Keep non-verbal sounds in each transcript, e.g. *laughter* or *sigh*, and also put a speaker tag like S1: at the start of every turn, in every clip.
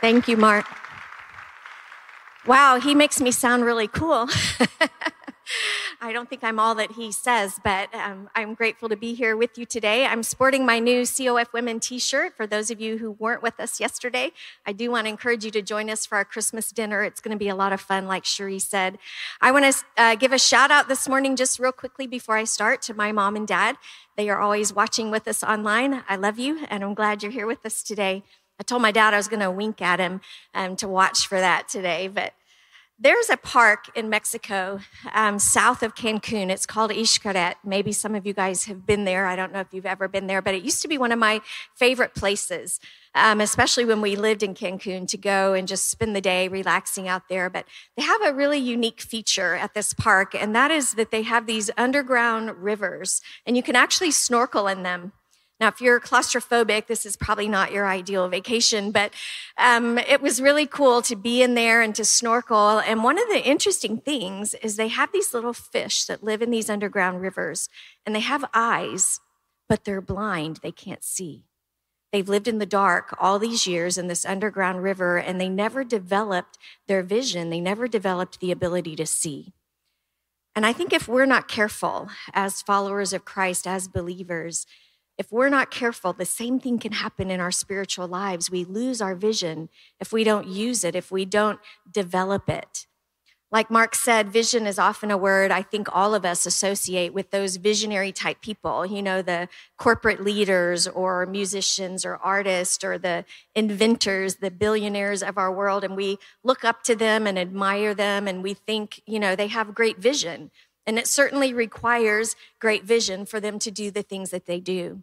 S1: Thank you, Mark. Wow, he makes me sound really cool. *laughs* I don't think I'm all that he says, but um, I'm grateful to be here with you today. I'm sporting my new COF Women t shirt. For those of you who weren't with us yesterday, I do want to encourage you to join us for our Christmas dinner. It's going to be a lot of fun, like Cherie said. I want to uh, give a shout out this morning, just real quickly before I start, to my mom and dad. They are always watching with us online. I love you, and I'm glad you're here with us today. I told my dad I was going to wink at him um, to watch for that today, but there's a park in Mexico, um, south of Cancun. It's called Xcaret. Maybe some of you guys have been there. I don't know if you've ever been there, but it used to be one of my favorite places, um, especially when we lived in Cancun to go and just spend the day relaxing out there. But they have a really unique feature at this park, and that is that they have these underground rivers, and you can actually snorkel in them. Now, if you're claustrophobic, this is probably not your ideal vacation, but um, it was really cool to be in there and to snorkel. And one of the interesting things is they have these little fish that live in these underground rivers, and they have eyes, but they're blind. They can't see. They've lived in the dark all these years in this underground river, and they never developed their vision. They never developed the ability to see. And I think if we're not careful as followers of Christ, as believers, if we're not careful, the same thing can happen in our spiritual lives. We lose our vision if we don't use it, if we don't develop it. Like Mark said, vision is often a word I think all of us associate with those visionary type people, you know, the corporate leaders or musicians or artists or the inventors, the billionaires of our world. And we look up to them and admire them and we think, you know, they have great vision. And it certainly requires great vision for them to do the things that they do.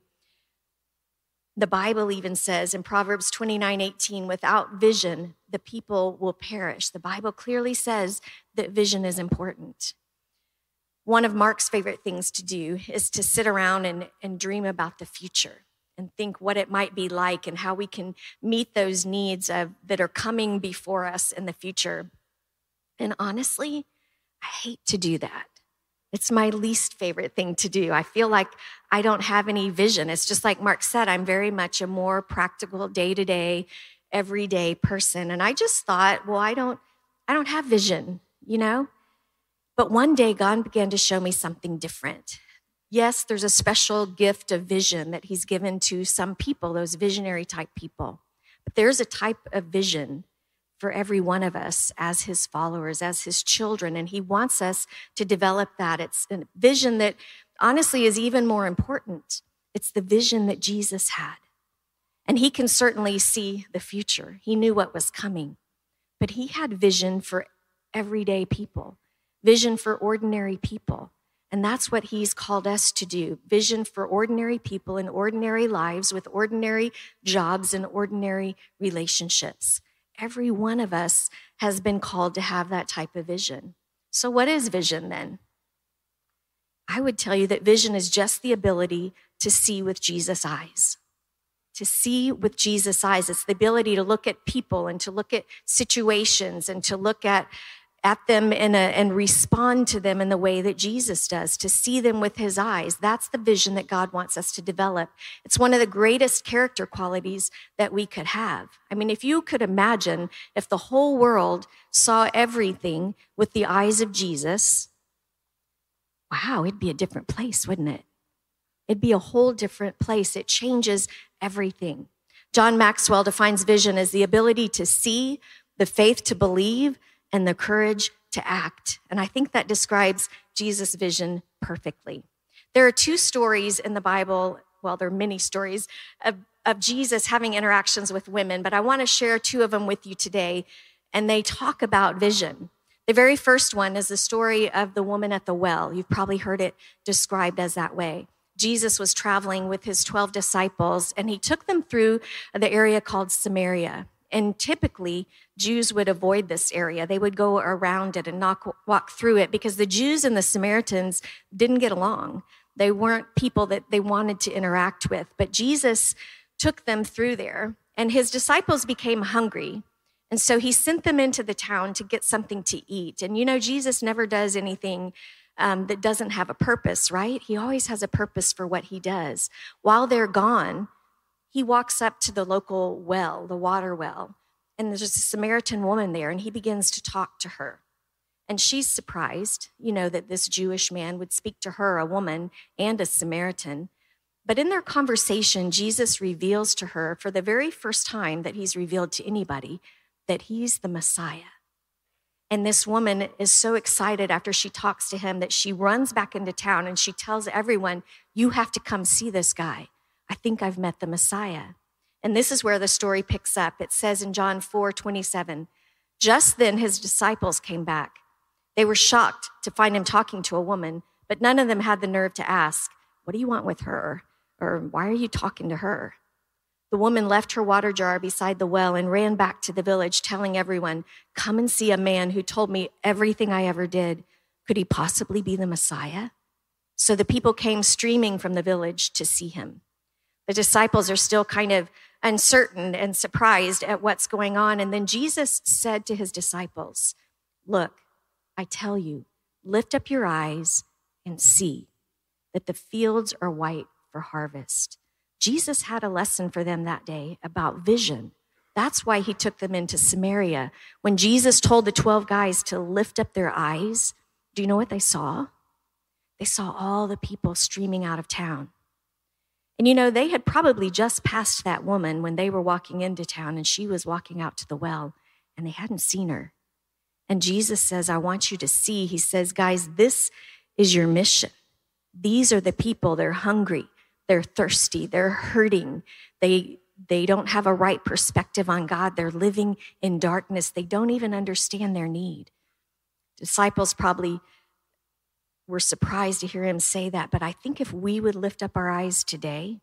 S1: The Bible even says in Proverbs 29 18, without vision, the people will perish. The Bible clearly says that vision is important. One of Mark's favorite things to do is to sit around and, and dream about the future and think what it might be like and how we can meet those needs of, that are coming before us in the future. And honestly, I hate to do that. It's my least favorite thing to do. I feel like I don't have any vision. It's just like Mark said, I'm very much a more practical, day to day, everyday person. And I just thought, well, I don't, I don't have vision, you know? But one day God began to show me something different. Yes, there's a special gift of vision that He's given to some people, those visionary type people. But there's a type of vision for every one of us as his followers, as his children. And he wants us to develop that. It's a vision that honestly is even more important. It's the vision that Jesus had. And he can certainly see the future. He knew what was coming, but he had vision for everyday people, vision for ordinary people. And that's what he's called us to do vision for ordinary people in ordinary lives with ordinary jobs and ordinary relationships. Every one of us has been called to have that type of vision. So, what is vision then? I would tell you that vision is just the ability to see with Jesus' eyes. To see with Jesus' eyes. It's the ability to look at people and to look at situations and to look at at them a, and respond to them in the way that Jesus does, to see them with his eyes. That's the vision that God wants us to develop. It's one of the greatest character qualities that we could have. I mean, if you could imagine if the whole world saw everything with the eyes of Jesus, wow, it'd be a different place, wouldn't it? It'd be a whole different place. It changes everything. John Maxwell defines vision as the ability to see, the faith to believe, and the courage to act. And I think that describes Jesus' vision perfectly. There are two stories in the Bible, well, there are many stories of, of Jesus having interactions with women, but I want to share two of them with you today. And they talk about vision. The very first one is the story of the woman at the well. You've probably heard it described as that way. Jesus was traveling with his 12 disciples, and he took them through the area called Samaria. And typically, Jews would avoid this area. They would go around it and not walk through it because the Jews and the Samaritans didn't get along. They weren't people that they wanted to interact with. But Jesus took them through there, and his disciples became hungry. And so he sent them into the town to get something to eat. And you know, Jesus never does anything um, that doesn't have a purpose, right? He always has a purpose for what he does. While they're gone, he walks up to the local well, the water well, and there's a Samaritan woman there, and he begins to talk to her. And she's surprised, you know, that this Jewish man would speak to her, a woman and a Samaritan. But in their conversation, Jesus reveals to her for the very first time that he's revealed to anybody that he's the Messiah. And this woman is so excited after she talks to him that she runs back into town and she tells everyone, You have to come see this guy. I think I've met the Messiah. And this is where the story picks up. It says in John 4 27, Just then his disciples came back. They were shocked to find him talking to a woman, but none of them had the nerve to ask, What do you want with her? Or why are you talking to her? The woman left her water jar beside the well and ran back to the village, telling everyone, Come and see a man who told me everything I ever did. Could he possibly be the Messiah? So the people came streaming from the village to see him. The disciples are still kind of uncertain and surprised at what's going on. And then Jesus said to his disciples, Look, I tell you, lift up your eyes and see that the fields are white for harvest. Jesus had a lesson for them that day about vision. That's why he took them into Samaria. When Jesus told the 12 guys to lift up their eyes, do you know what they saw? They saw all the people streaming out of town. And you know, they had probably just passed that woman when they were walking into town and she was walking out to the well and they hadn't seen her. And Jesus says, I want you to see. He says, guys, this is your mission. These are the people, they're hungry, they're thirsty, they're hurting. They they don't have a right perspective on God. They're living in darkness. They don't even understand their need. Disciples probably were surprised to hear him say that, but I think if we would lift up our eyes today,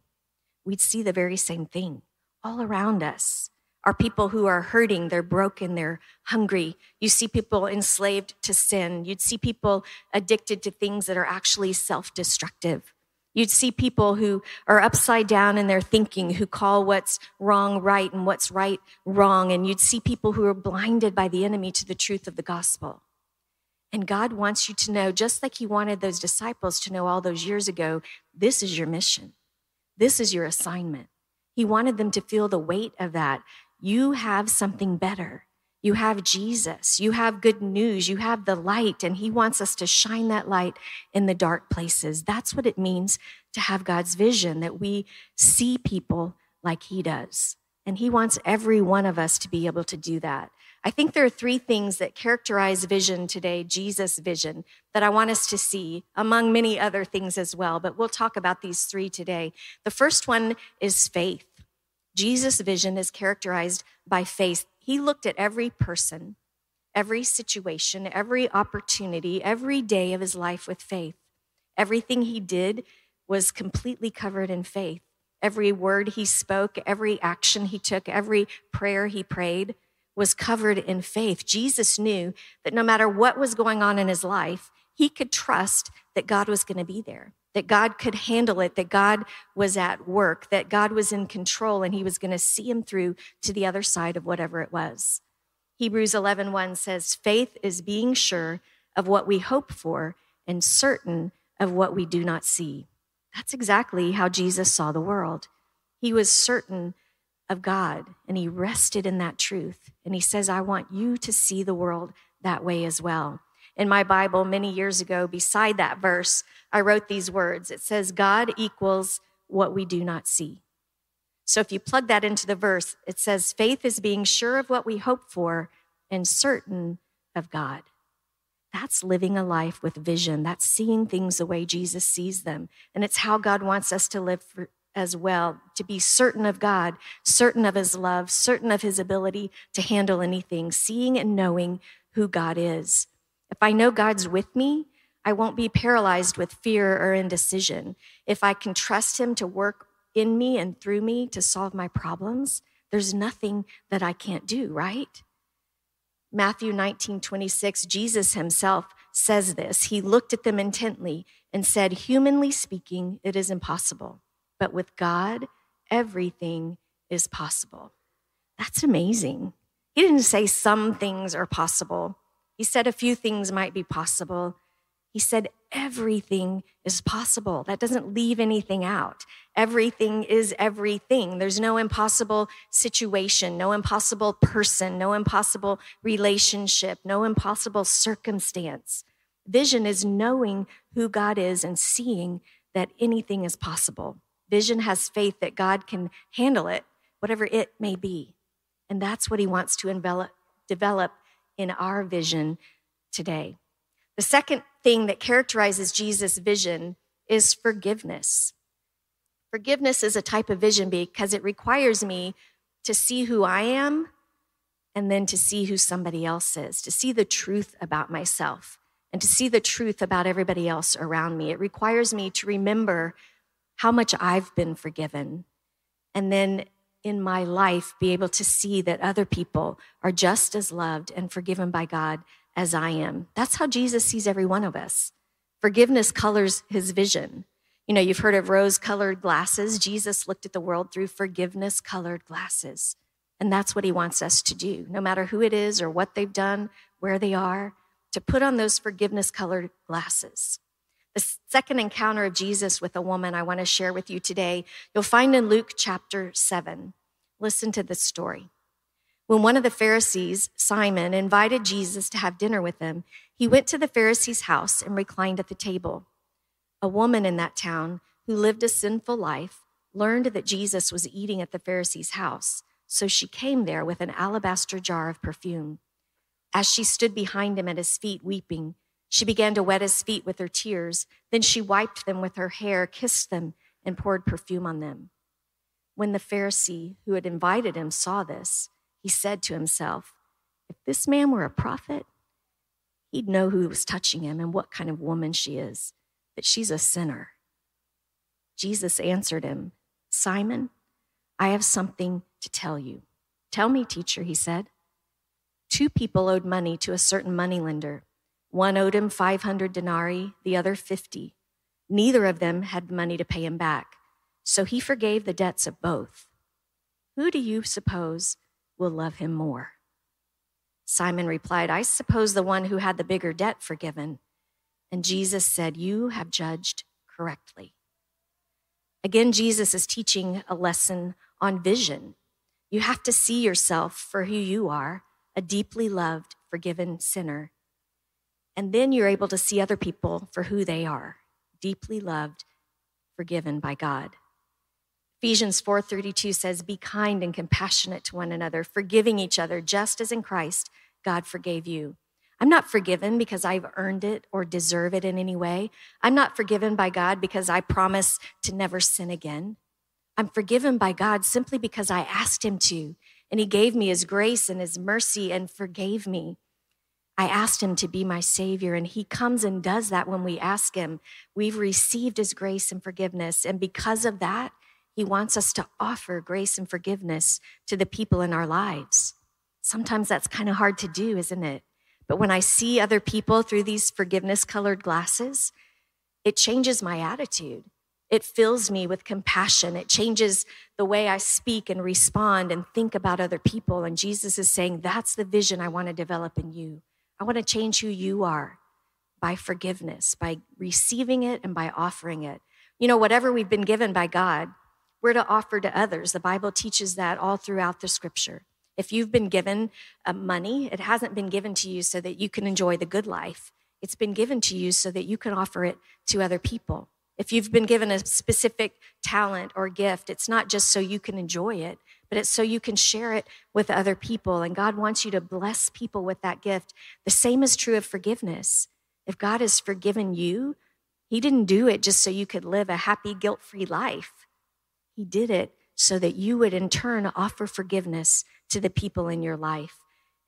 S1: we'd see the very same thing all around us are people who are hurting, they're broken, they're hungry. You see people enslaved to sin. You'd see people addicted to things that are actually self destructive. You'd see people who are upside down in their thinking, who call what's wrong right and what's right wrong. And you'd see people who are blinded by the enemy to the truth of the gospel. And God wants you to know, just like He wanted those disciples to know all those years ago, this is your mission. This is your assignment. He wanted them to feel the weight of that. You have something better. You have Jesus. You have good news. You have the light, and He wants us to shine that light in the dark places. That's what it means to have God's vision, that we see people like He does. And He wants every one of us to be able to do that. I think there are three things that characterize vision today, Jesus' vision, that I want us to see, among many other things as well. But we'll talk about these three today. The first one is faith. Jesus' vision is characterized by faith. He looked at every person, every situation, every opportunity, every day of his life with faith. Everything he did was completely covered in faith. Every word he spoke, every action he took, every prayer he prayed was covered in faith. Jesus knew that no matter what was going on in his life, he could trust that God was going to be there, that God could handle it, that God was at work, that God was in control and he was going to see him through to the other side of whatever it was. Hebrews 11:1 says, "Faith is being sure of what we hope for and certain of what we do not see." That's exactly how Jesus saw the world. He was certain of God and he rested in that truth. And he says, I want you to see the world that way as well. In my Bible, many years ago, beside that verse, I wrote these words It says, God equals what we do not see. So if you plug that into the verse, it says, faith is being sure of what we hope for and certain of God. That's living a life with vision. That's seeing things the way Jesus sees them. And it's how God wants us to live for, as well, to be certain of God, certain of his love, certain of his ability to handle anything, seeing and knowing who God is. If I know God's with me, I won't be paralyzed with fear or indecision. If I can trust him to work in me and through me to solve my problems, there's nothing that I can't do, right? Matthew 19, 26, Jesus himself says this. He looked at them intently and said, Humanly speaking, it is impossible but with God, everything is possible. That's amazing. He didn't say some things are possible. He said a few things might be possible. He said everything is possible. That doesn't leave anything out. Everything is everything. There's no impossible situation, no impossible person, no impossible relationship, no impossible circumstance. Vision is knowing who God is and seeing that anything is possible. Vision has faith that God can handle it, whatever it may be. And that's what he wants to envelop, develop in our vision today. The second thing that characterizes Jesus' vision is forgiveness. Forgiveness is a type of vision because it requires me to see who I am and then to see who somebody else is, to see the truth about myself and to see the truth about everybody else around me. It requires me to remember how much I've been forgiven and then in my life be able to see that other people are just as loved and forgiven by God as I am. That's how Jesus sees every one of us. Forgiveness colors his vision. You know, you've heard of rose colored glasses. Jesus looked at the world through forgiveness colored glasses. And that's what he wants us to do, no matter who it is or what they've done, where they are, to put on those forgiveness colored glasses. The second encounter of Jesus with a woman I want to share with you today, you'll find in Luke chapter 7. Listen to this story. When one of the Pharisees, Simon, invited Jesus to have dinner with him, he went to the Pharisee's house and reclined at the table. A woman in that town who lived a sinful life learned that Jesus was eating at the Pharisee's house, so she came there with an alabaster jar of perfume. As she stood behind him at his feet, weeping, she began to wet his feet with her tears. Then she wiped them with her hair, kissed them, and poured perfume on them. When the Pharisee who had invited him saw this, he said to himself, If this man were a prophet, he'd know who was touching him and what kind of woman she is, that she's a sinner. Jesus answered him, Simon, I have something to tell you. Tell me, teacher, he said. Two people owed money to a certain moneylender. One owed him 500 denarii, the other 50. Neither of them had money to pay him back, so he forgave the debts of both. Who do you suppose will love him more. Simon replied, I suppose the one who had the bigger debt forgiven. And Jesus said, You have judged correctly. Again, Jesus is teaching a lesson on vision. You have to see yourself for who you are, a deeply loved, forgiven sinner. And then you're able to see other people for who they are, deeply loved, forgiven by God. Ephesians 4:32 says be kind and compassionate to one another, forgiving each other just as in Christ God forgave you. I'm not forgiven because I've earned it or deserve it in any way. I'm not forgiven by God because I promise to never sin again. I'm forgiven by God simply because I asked him to, and he gave me his grace and his mercy and forgave me. I asked him to be my savior, and he comes and does that when we ask him. We've received his grace and forgiveness, and because of that, he wants us to offer grace and forgiveness to the people in our lives. Sometimes that's kind of hard to do, isn't it? But when I see other people through these forgiveness colored glasses, it changes my attitude. It fills me with compassion. It changes the way I speak and respond and think about other people. And Jesus is saying, That's the vision I want to develop in you. I want to change who you are by forgiveness, by receiving it and by offering it. You know, whatever we've been given by God, we're to offer to others. The Bible teaches that all throughout the scripture. If you've been given uh, money, it hasn't been given to you so that you can enjoy the good life. It's been given to you so that you can offer it to other people. If you've been given a specific talent or gift, it's not just so you can enjoy it, but it's so you can share it with other people. And God wants you to bless people with that gift. The same is true of forgiveness. If God has forgiven you, He didn't do it just so you could live a happy, guilt free life. He did it so that you would in turn offer forgiveness to the people in your life.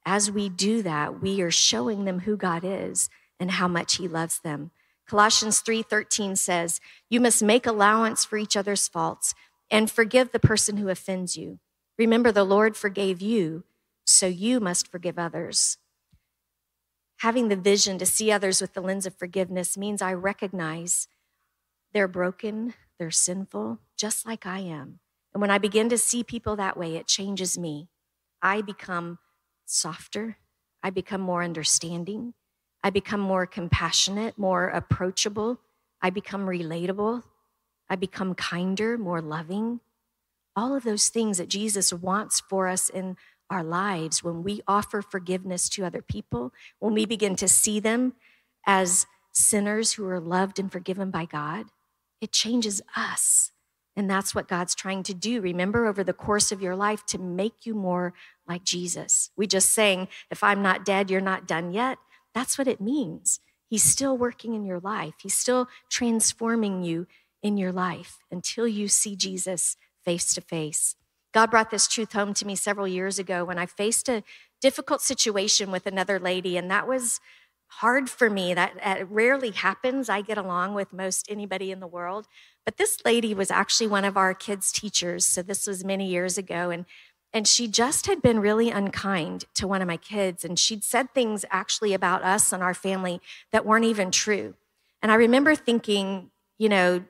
S1: As we do that, we are showing them who God is and how much he loves them. Colossians 3:13 says, "You must make allowance for each other's faults and forgive the person who offends you. Remember the Lord forgave you, so you must forgive others." Having the vision to see others with the lens of forgiveness means I recognize they're broken, they're sinful, just like I am. And when I begin to see people that way, it changes me. I become softer, I become more understanding, I become more compassionate, more approachable. I become relatable. I become kinder, more loving. All of those things that Jesus wants for us in our lives when we offer forgiveness to other people, when we begin to see them as sinners who are loved and forgiven by God, it changes us. And that's what God's trying to do. Remember, over the course of your life, to make you more like Jesus. We just saying, if I'm not dead, you're not done yet. That's what it means. He's still working in your life, He's still transforming you in your life until you see Jesus face to face. God brought this truth home to me several years ago when I faced a difficult situation with another lady, and that was hard for me. That, rarely happens. I get along with most anybody in the world. But this lady was actually one of our kids' teachers. So this was many years ago. And, and she just had been really unkind to one of my kids. And she'd said things actually about us and our family that weren't even true. And I remember thinking, you know,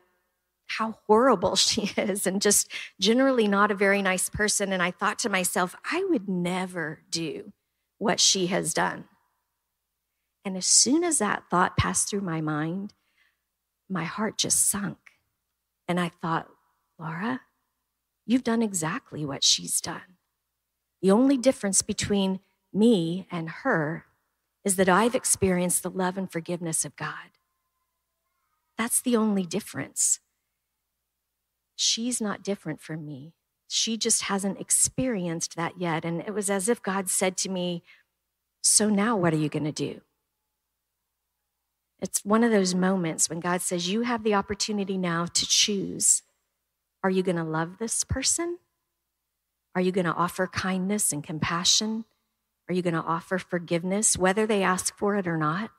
S1: how horrible *laughs* she is and just generally not a very nice person. And I thought to myself, I would never do what she has done. And as soon as that thought passed through my mind, my heart just sunk. And I thought, Laura, you've done exactly what she's done. The only difference between me and her is that I've experienced the love and forgiveness of God. That's the only difference. She's not different from me. She just hasn't experienced that yet. And it was as if God said to me, So now what are you going to do? It's one of those moments when God says, You have the opportunity now to choose. Are you going to love this person? Are you going to offer kindness and compassion? Are you going to offer forgiveness, whether they ask for it or not?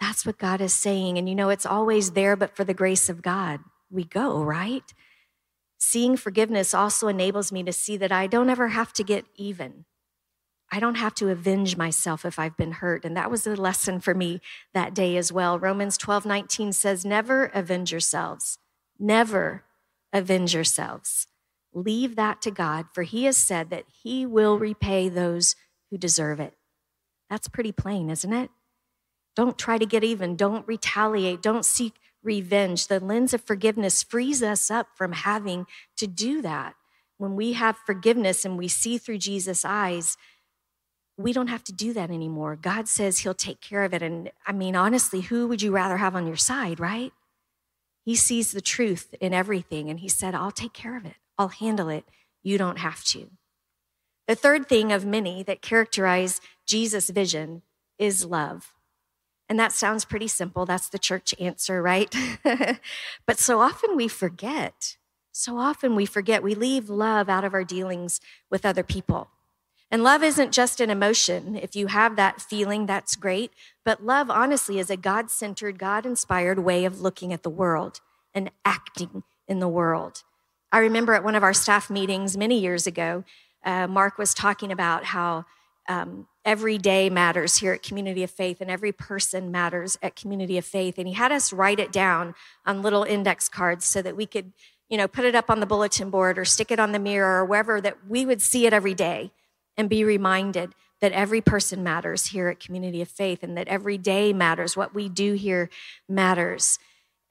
S1: That's what God is saying. And you know, it's always there, but for the grace of God, we go, right? Seeing forgiveness also enables me to see that I don't ever have to get even. I don't have to avenge myself if I've been hurt. And that was a lesson for me that day as well. Romans 12 19 says, Never avenge yourselves. Never avenge yourselves. Leave that to God, for he has said that he will repay those who deserve it. That's pretty plain, isn't it? Don't try to get even. Don't retaliate. Don't seek revenge. The lens of forgiveness frees us up from having to do that. When we have forgiveness and we see through Jesus' eyes, we don't have to do that anymore. God says He'll take care of it. And I mean, honestly, who would you rather have on your side, right? He sees the truth in everything, and He said, I'll take care of it, I'll handle it. You don't have to. The third thing of many that characterize Jesus' vision is love. And that sounds pretty simple. That's the church answer, right? *laughs* but so often we forget. So often we forget. We leave love out of our dealings with other people. And love isn't just an emotion. If you have that feeling, that's great. But love, honestly, is a God centered, God inspired way of looking at the world and acting in the world. I remember at one of our staff meetings many years ago, uh, Mark was talking about how um, every day matters here at Community of Faith and every person matters at Community of Faith. And he had us write it down on little index cards so that we could, you know, put it up on the bulletin board or stick it on the mirror or wherever that we would see it every day and be reminded that every person matters here at Community of Faith and that every day matters. What we do here matters.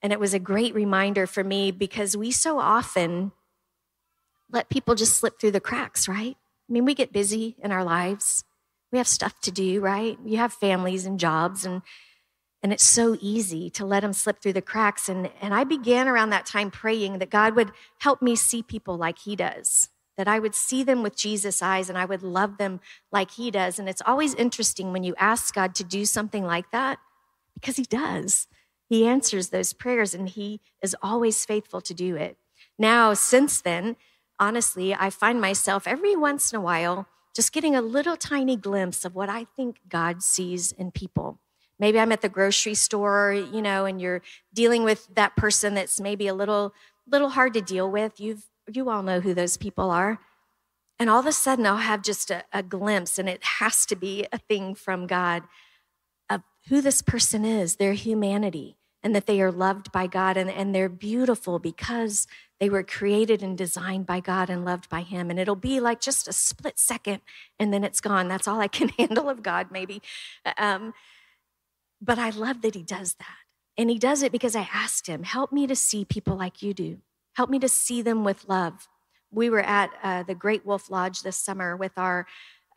S1: And it was a great reminder for me because we so often let people just slip through the cracks, right? I mean, we get busy in our lives. We have stuff to do, right? You have families and jobs and and it's so easy to let them slip through the cracks and and I began around that time praying that God would help me see people like he does that I would see them with Jesus' eyes and I would love them like He does. And it's always interesting when you ask God to do something like that because He does. He answers those prayers and He is always faithful to do it. Now, since then, honestly, I find myself every once in a while just getting a little tiny glimpse of what I think God sees in people. Maybe I'm at the grocery store, you know, and you're dealing with that person that's maybe a little little hard to deal with. You've you all know who those people are. And all of a sudden, I'll have just a, a glimpse, and it has to be a thing from God of who this person is, their humanity, and that they are loved by God and, and they're beautiful because they were created and designed by God and loved by Him. And it'll be like just a split second and then it's gone. That's all I can *laughs* handle of God, maybe. Um, But I love that he does that. And he does it because I asked him, help me to see people like you do. Help me to see them with love. We were at uh, the Great Wolf Lodge this summer with our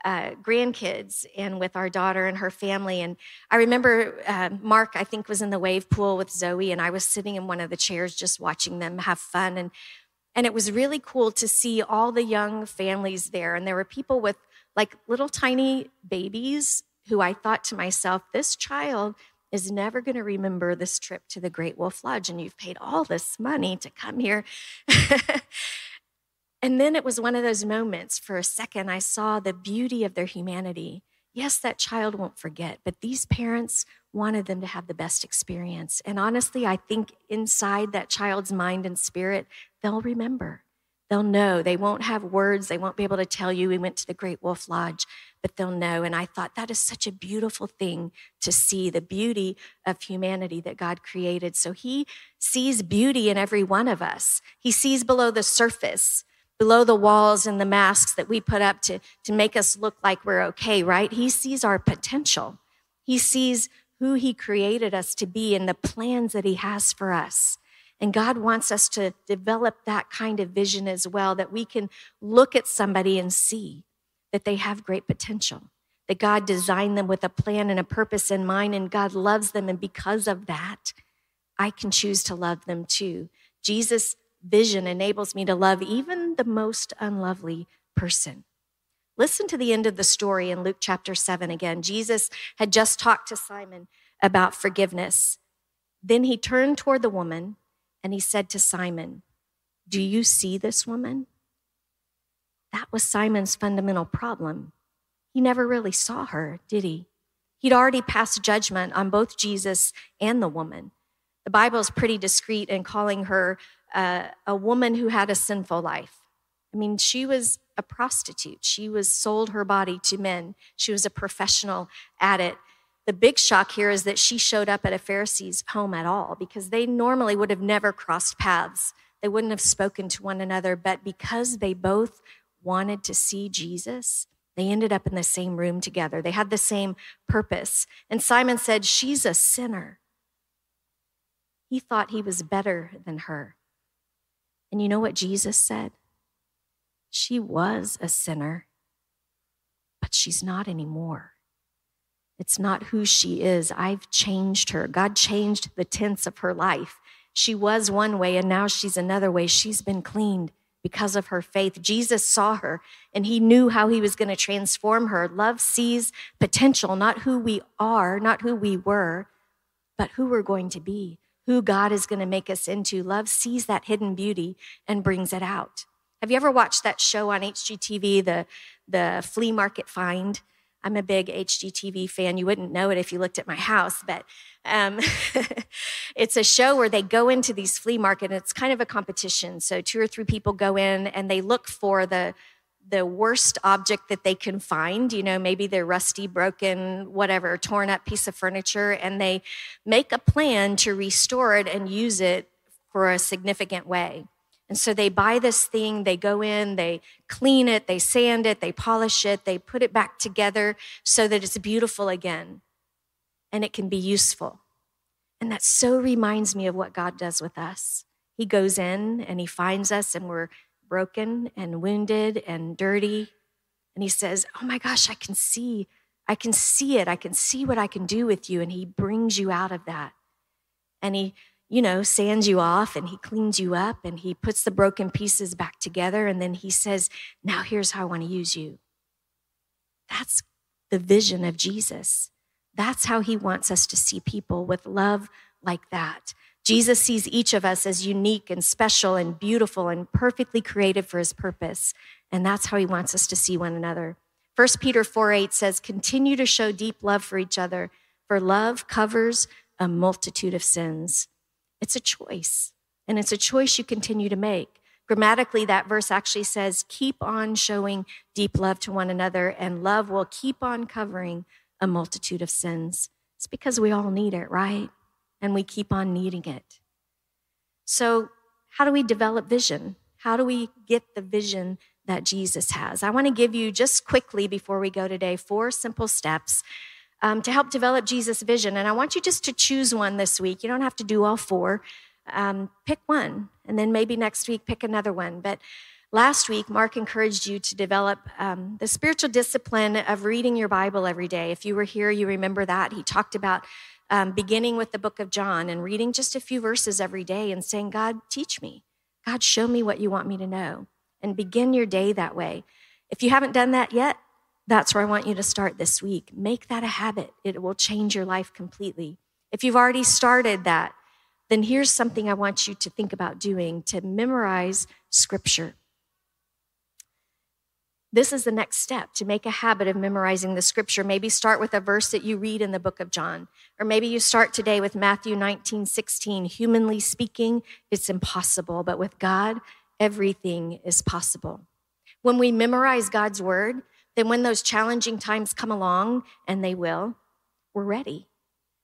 S1: uh, grandkids and with our daughter and her family. And I remember uh, Mark, I think, was in the wave pool with Zoe, and I was sitting in one of the chairs just watching them have fun. And, and it was really cool to see all the young families there. And there were people with like little tiny babies who I thought to myself, this child is never going to remember this trip to the Great Wolf Lodge, and you've paid all this money to come here. *laughs* And then it was one of those moments for a second I saw the beauty of their humanity. Yes, that child won't forget, but these parents wanted them to have the best experience. And honestly, I think inside that child's mind and spirit, they'll remember. They'll know. They won't have words. They won't be able to tell you we went to the Great Wolf Lodge, but they'll know. And I thought that is such a beautiful thing to see the beauty of humanity that God created. So he sees beauty in every one of us, he sees below the surface below the walls and the masks that we put up to, to make us look like we're okay, right? He sees our potential. He sees who He created us to be and the plans that He has for us. And God wants us to develop that kind of vision as well, that we can look at somebody and see that they have great potential, that God designed them with a plan and a purpose in mind, and God loves them. And because of that, I can choose to love them too. Jesus vision enables me to love even the most unlovely person. Listen to the end of the story in Luke chapter 7 again. Jesus had just talked to Simon about forgiveness. Then he turned toward the woman and he said to Simon, Do you see this woman? That was Simon's fundamental problem. He never really saw her, did he? He'd already passed judgment on both Jesus and the woman. The Bible is pretty discreet in calling her uh, a woman who had a sinful life. I mean, she was a prostitute. She was sold her body to men. She was a professional at it. The big shock here is that she showed up at a Pharisee's home at all because they normally would have never crossed paths. They wouldn't have spoken to one another, but because they both wanted to see Jesus, they ended up in the same room together. They had the same purpose. And Simon said, She's a sinner. He thought he was better than her. And you know what Jesus said? She was a sinner, but she's not anymore. It's not who she is. I've changed her. God changed the tense of her life. She was one way and now she's another way. She's been cleaned because of her faith. Jesus saw her and he knew how he was going to transform her. Love sees potential, not who we are, not who we were, but who we're going to be who God is going to make us into. Love sees that hidden beauty and brings it out. Have you ever watched that show on HGTV, the, the flea market find? I'm a big HGTV fan. You wouldn't know it if you looked at my house, but um, *laughs* it's a show where they go into these flea market. and it's kind of a competition. So two or three people go in and they look for the the worst object that they can find, you know, maybe their rusty, broken, whatever, torn up piece of furniture, and they make a plan to restore it and use it for a significant way. And so they buy this thing, they go in, they clean it, they sand it, they polish it, they put it back together so that it's beautiful again and it can be useful. And that so reminds me of what God does with us. He goes in and he finds us and we're broken and wounded and dirty. And he says, Oh my gosh, I can see, I can see it. I can see what I can do with you. And he brings you out of that. And he, you know, sands you off and he cleans you up and he puts the broken pieces back together. And then he says, Now here's how I want to use you. That's the vision of Jesus. That's how he wants us to see people with love like that. Jesus sees each of us as unique and special and beautiful and perfectly created for his purpose. And that's how he wants us to see one another. 1 Peter 4 8 says, Continue to show deep love for each other, for love covers a multitude of sins. It's a choice, and it's a choice you continue to make. Grammatically, that verse actually says, Keep on showing deep love to one another, and love will keep on covering a multitude of sins. It's because we all need it, right? And we keep on needing it. So, how do we develop vision? How do we get the vision that Jesus has? I want to give you just quickly before we go today four simple steps um, to help develop Jesus' vision. And I want you just to choose one this week. You don't have to do all four. Um, pick one, and then maybe next week pick another one. But last week, Mark encouraged you to develop um, the spiritual discipline of reading your Bible every day. If you were here, you remember that. He talked about um, beginning with the book of John and reading just a few verses every day and saying, God, teach me. God, show me what you want me to know. And begin your day that way. If you haven't done that yet, that's where I want you to start this week. Make that a habit, it will change your life completely. If you've already started that, then here's something I want you to think about doing to memorize scripture. This is the next step to make a habit of memorizing the scripture. Maybe start with a verse that you read in the book of John. Or maybe you start today with Matthew 19, 16. Humanly speaking, it's impossible, but with God, everything is possible. When we memorize God's word, then when those challenging times come along, and they will, we're ready.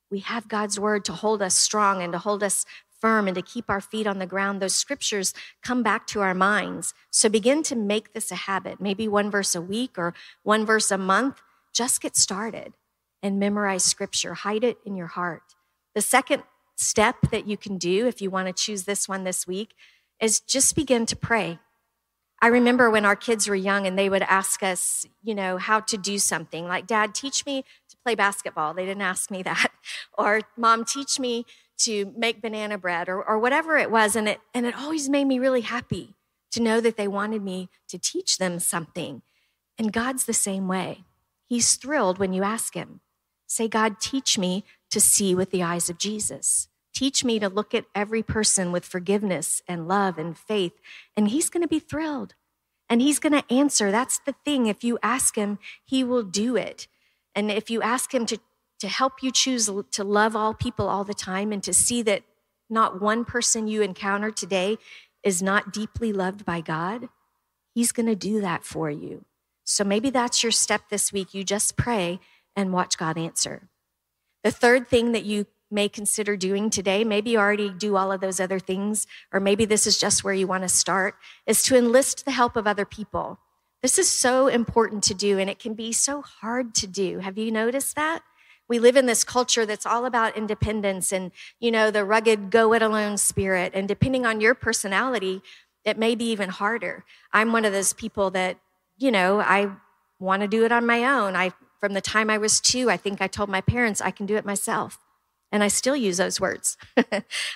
S1: We have God's word to hold us strong and to hold us firm and to keep our feet on the ground. Those scriptures come back to our minds. So begin to make this a habit, maybe one verse a week or one verse a month. Just get started and memorize scripture. Hide it in your heart. The second step that you can do, if you want to choose this one this week, is just begin to pray. I remember when our kids were young and they would ask us, you know, how to do something like, Dad, teach me to play basketball. They didn't ask me that. *laughs* Or, Mom, teach me to make banana bread or, or whatever it was. And it, and it always made me really happy to know that they wanted me to teach them something. And God's the same way. He's thrilled when you ask Him. Say, God, teach me to see with the eyes of Jesus. Teach me to look at every person with forgiveness and love and faith. And he's going to be thrilled and he's going to answer. That's the thing. If you ask him, he will do it. And if you ask him to, to help you choose to love all people all the time and to see that not one person you encounter today is not deeply loved by God, he's going to do that for you. So maybe that's your step this week. You just pray and watch God answer. The third thing that you may consider doing today, maybe you already do all of those other things, or maybe this is just where you want to start, is to enlist the help of other people. This is so important to do, and it can be so hard to do. Have you noticed that? We live in this culture that's all about independence and, you know, the rugged go it alone spirit. And depending on your personality, it may be even harder. I'm one of those people that, you know, I want to do it on my own. I, from the time I was two, I think I told my parents I can do it myself. And I still use those words. *laughs*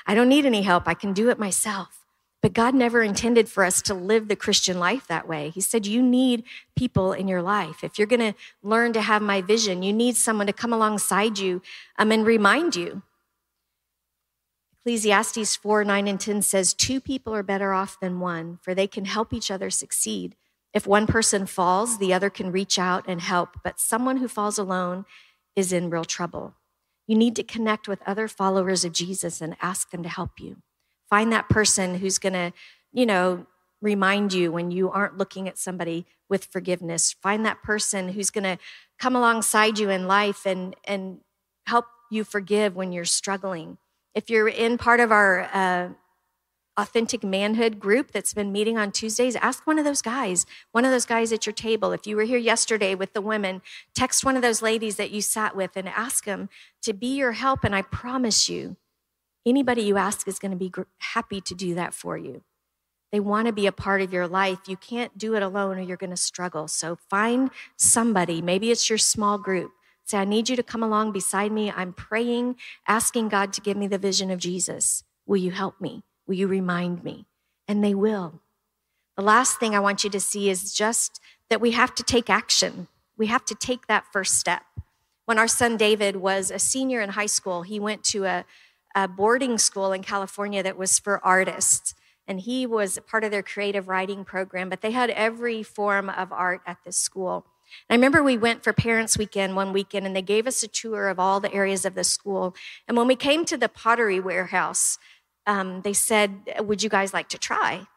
S1: I don't need any help. I can do it myself. But God never intended for us to live the Christian life that way. He said, You need people in your life. If you're going to learn to have my vision, you need someone to come alongside you um, and remind you. Ecclesiastes 4 9 and 10 says, Two people are better off than one, for they can help each other succeed. If one person falls, the other can reach out and help, but someone who falls alone is in real trouble. You need to connect with other followers of Jesus and ask them to help you. Find that person who's going to, you know, remind you when you aren't looking at somebody with forgiveness. Find that person who's going to come alongside you in life and, and help you forgive when you're struggling. If you're in part of our uh, authentic manhood group that's been meeting on Tuesdays, ask one of those guys, one of those guys at your table. If you were here yesterday with the women, text one of those ladies that you sat with and ask them to be your help. And I promise you, anybody you ask is going to be happy to do that for you. They want to be a part of your life. You can't do it alone or you're going to struggle. So find somebody, maybe it's your small group. Say, I need you to come along beside me. I'm praying, asking God to give me the vision of Jesus. Will you help me? Will you remind me? And they will. The last thing I want you to see is just that we have to take action. We have to take that first step. When our son David was a senior in high school, he went to a, a boarding school in California that was for artists. And he was part of their creative writing program, but they had every form of art at this school. And I remember we went for Parents Weekend one weekend, and they gave us a tour of all the areas of the school. And when we came to the pottery warehouse, um, they said, Would you guys like to try?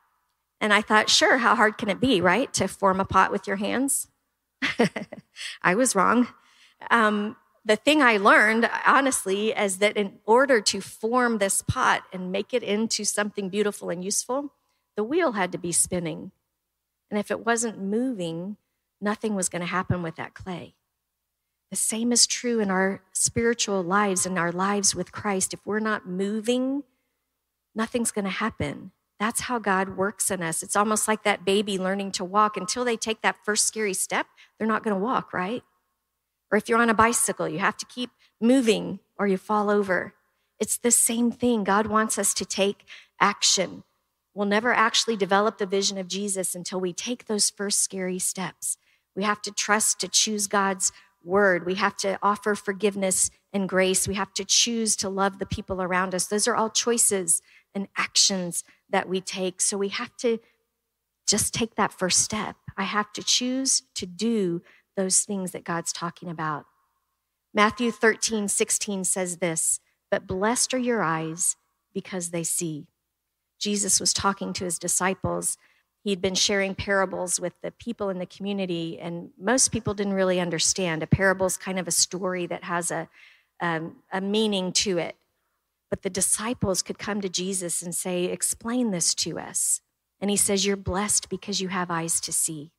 S1: And I thought, Sure, how hard can it be, right? To form a pot with your hands? *laughs* I was wrong. Um, the thing I learned, honestly, is that in order to form this pot and make it into something beautiful and useful, the wheel had to be spinning. And if it wasn't moving, nothing was going to happen with that clay. The same is true in our spiritual lives and our lives with Christ. If we're not moving, nothing's going to happen. That's how God works in us. It's almost like that baby learning to walk. Until they take that first scary step, they're not going to walk, right? Or if you're on a bicycle, you have to keep moving or you fall over. It's the same thing. God wants us to take action. We'll never actually develop the vision of Jesus until we take those first scary steps. We have to trust to choose God's word. We have to offer forgiveness and grace. We have to choose to love the people around us. Those are all choices and actions that we take. So we have to just take that first step. I have to choose to do those things that God's talking about. Matthew 13, 16 says this, but blessed are your eyes because they see. Jesus was talking to his disciples. He'd been sharing parables with the people in the community, and most people didn't really understand. A parable is kind of a story that has a, um, a meaning to it. But the disciples could come to Jesus and say, Explain this to us. And he says, You're blessed because you have eyes to see.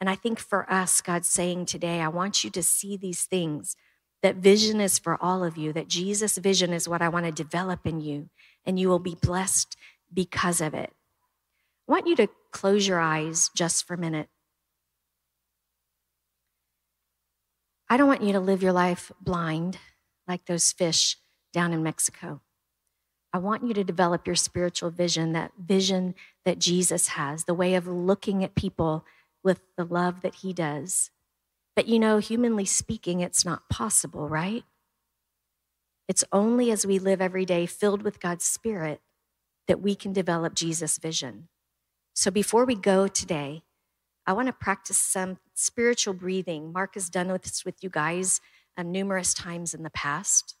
S1: And I think for us, God's saying today, I want you to see these things. That vision is for all of you, that Jesus' vision is what I want to develop in you, and you will be blessed because of it. I want you to close your eyes just for a minute. I don't want you to live your life blind like those fish down in Mexico. I want you to develop your spiritual vision, that vision that Jesus has, the way of looking at people with the love that he does. But you know, humanly speaking, it's not possible, right? It's only as we live every day filled with God's Spirit that we can develop Jesus' vision. So before we go today, I want to practice some spiritual breathing. Mark has done this with you guys uh, numerous times in the past.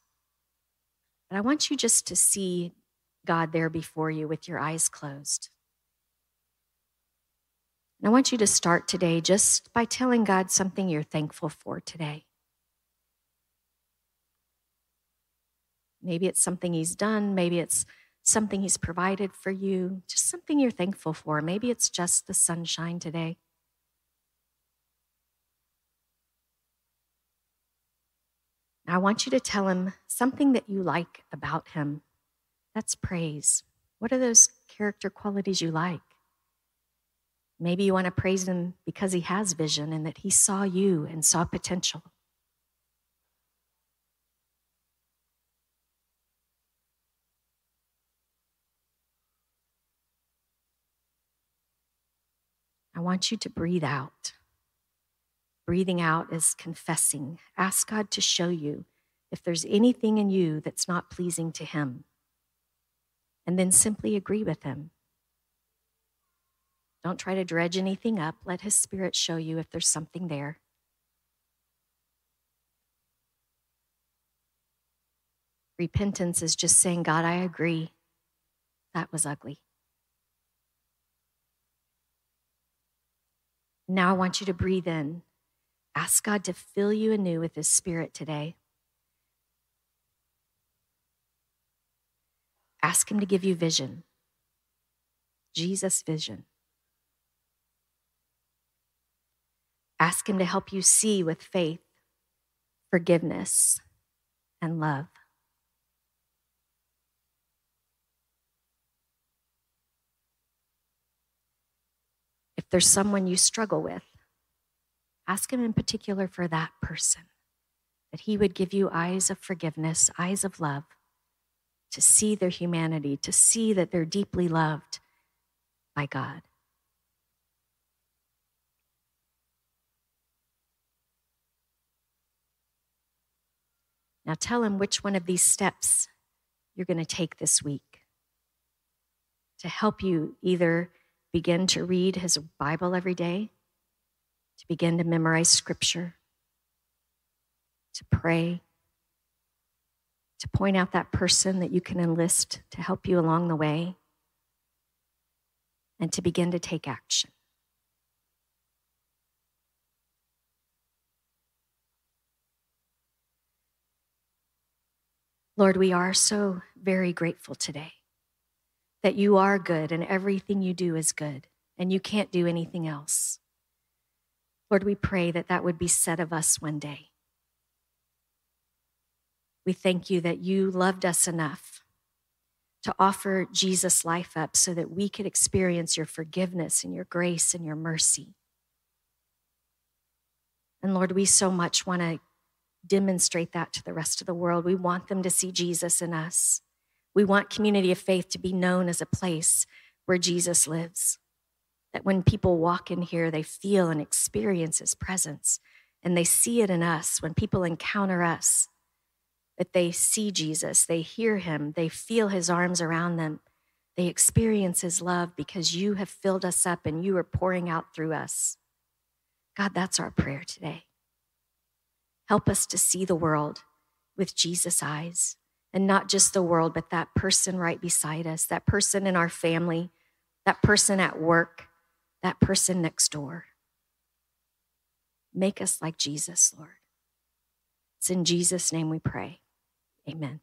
S1: But I want you just to see God there before you with your eyes closed. And I want you to start today just by telling God something you're thankful for today. Maybe it's something He's done, maybe it's something He's provided for you, just something you're thankful for. Maybe it's just the sunshine today. I want you to tell Him something that you like about Him. That's praise. What are those character qualities you like? Maybe you want to praise him because he has vision and that he saw you and saw potential. I want you to breathe out. Breathing out is confessing. Ask God to show you if there's anything in you that's not pleasing to Him. And then simply agree with Him. Don't try to dredge anything up. Let His Spirit show you if there's something there. Repentance is just saying, God, I agree. That was ugly. Now I want you to breathe in. Ask God to fill you anew with His Spirit today. Ask Him to give you vision, Jesus' vision. Ask Him to help you see with faith, forgiveness, and love. If there's someone you struggle with, ask Him in particular for that person, that He would give you eyes of forgiveness, eyes of love, to see their humanity, to see that they're deeply loved by God. Now tell Him which one of these steps you're going to take this week to help you either begin to read his Bible every day, to begin to memorize scripture, to pray, to point out that person that you can enlist to help you along the way, and to begin to take action. Lord, we are so very grateful today that you are good and everything you do is good and you can't do anything else. Lord, we pray that that would be said of us one day, We thank you that you loved us enough to offer Jesus' life up so that we could experience your forgiveness and your grace and your mercy. And Lord, we so much want to demonstrate that to the rest of the world. We want them to see Jesus in us. We want community of faith to be known as a place where Jesus lives. That when people walk in here, they feel and experience his presence and they see it in us. When people encounter us, that they see Jesus, they hear him, they feel his arms around them, they experience his love because you have filled us up and you are pouring out through us. God, that's our prayer today. Help us to see the world with Jesus' eyes and not just the world, but that person right beside us, that person in our family, that person at work, that person next door. Make us like Jesus, Lord. It's in Jesus' name we pray. Amen.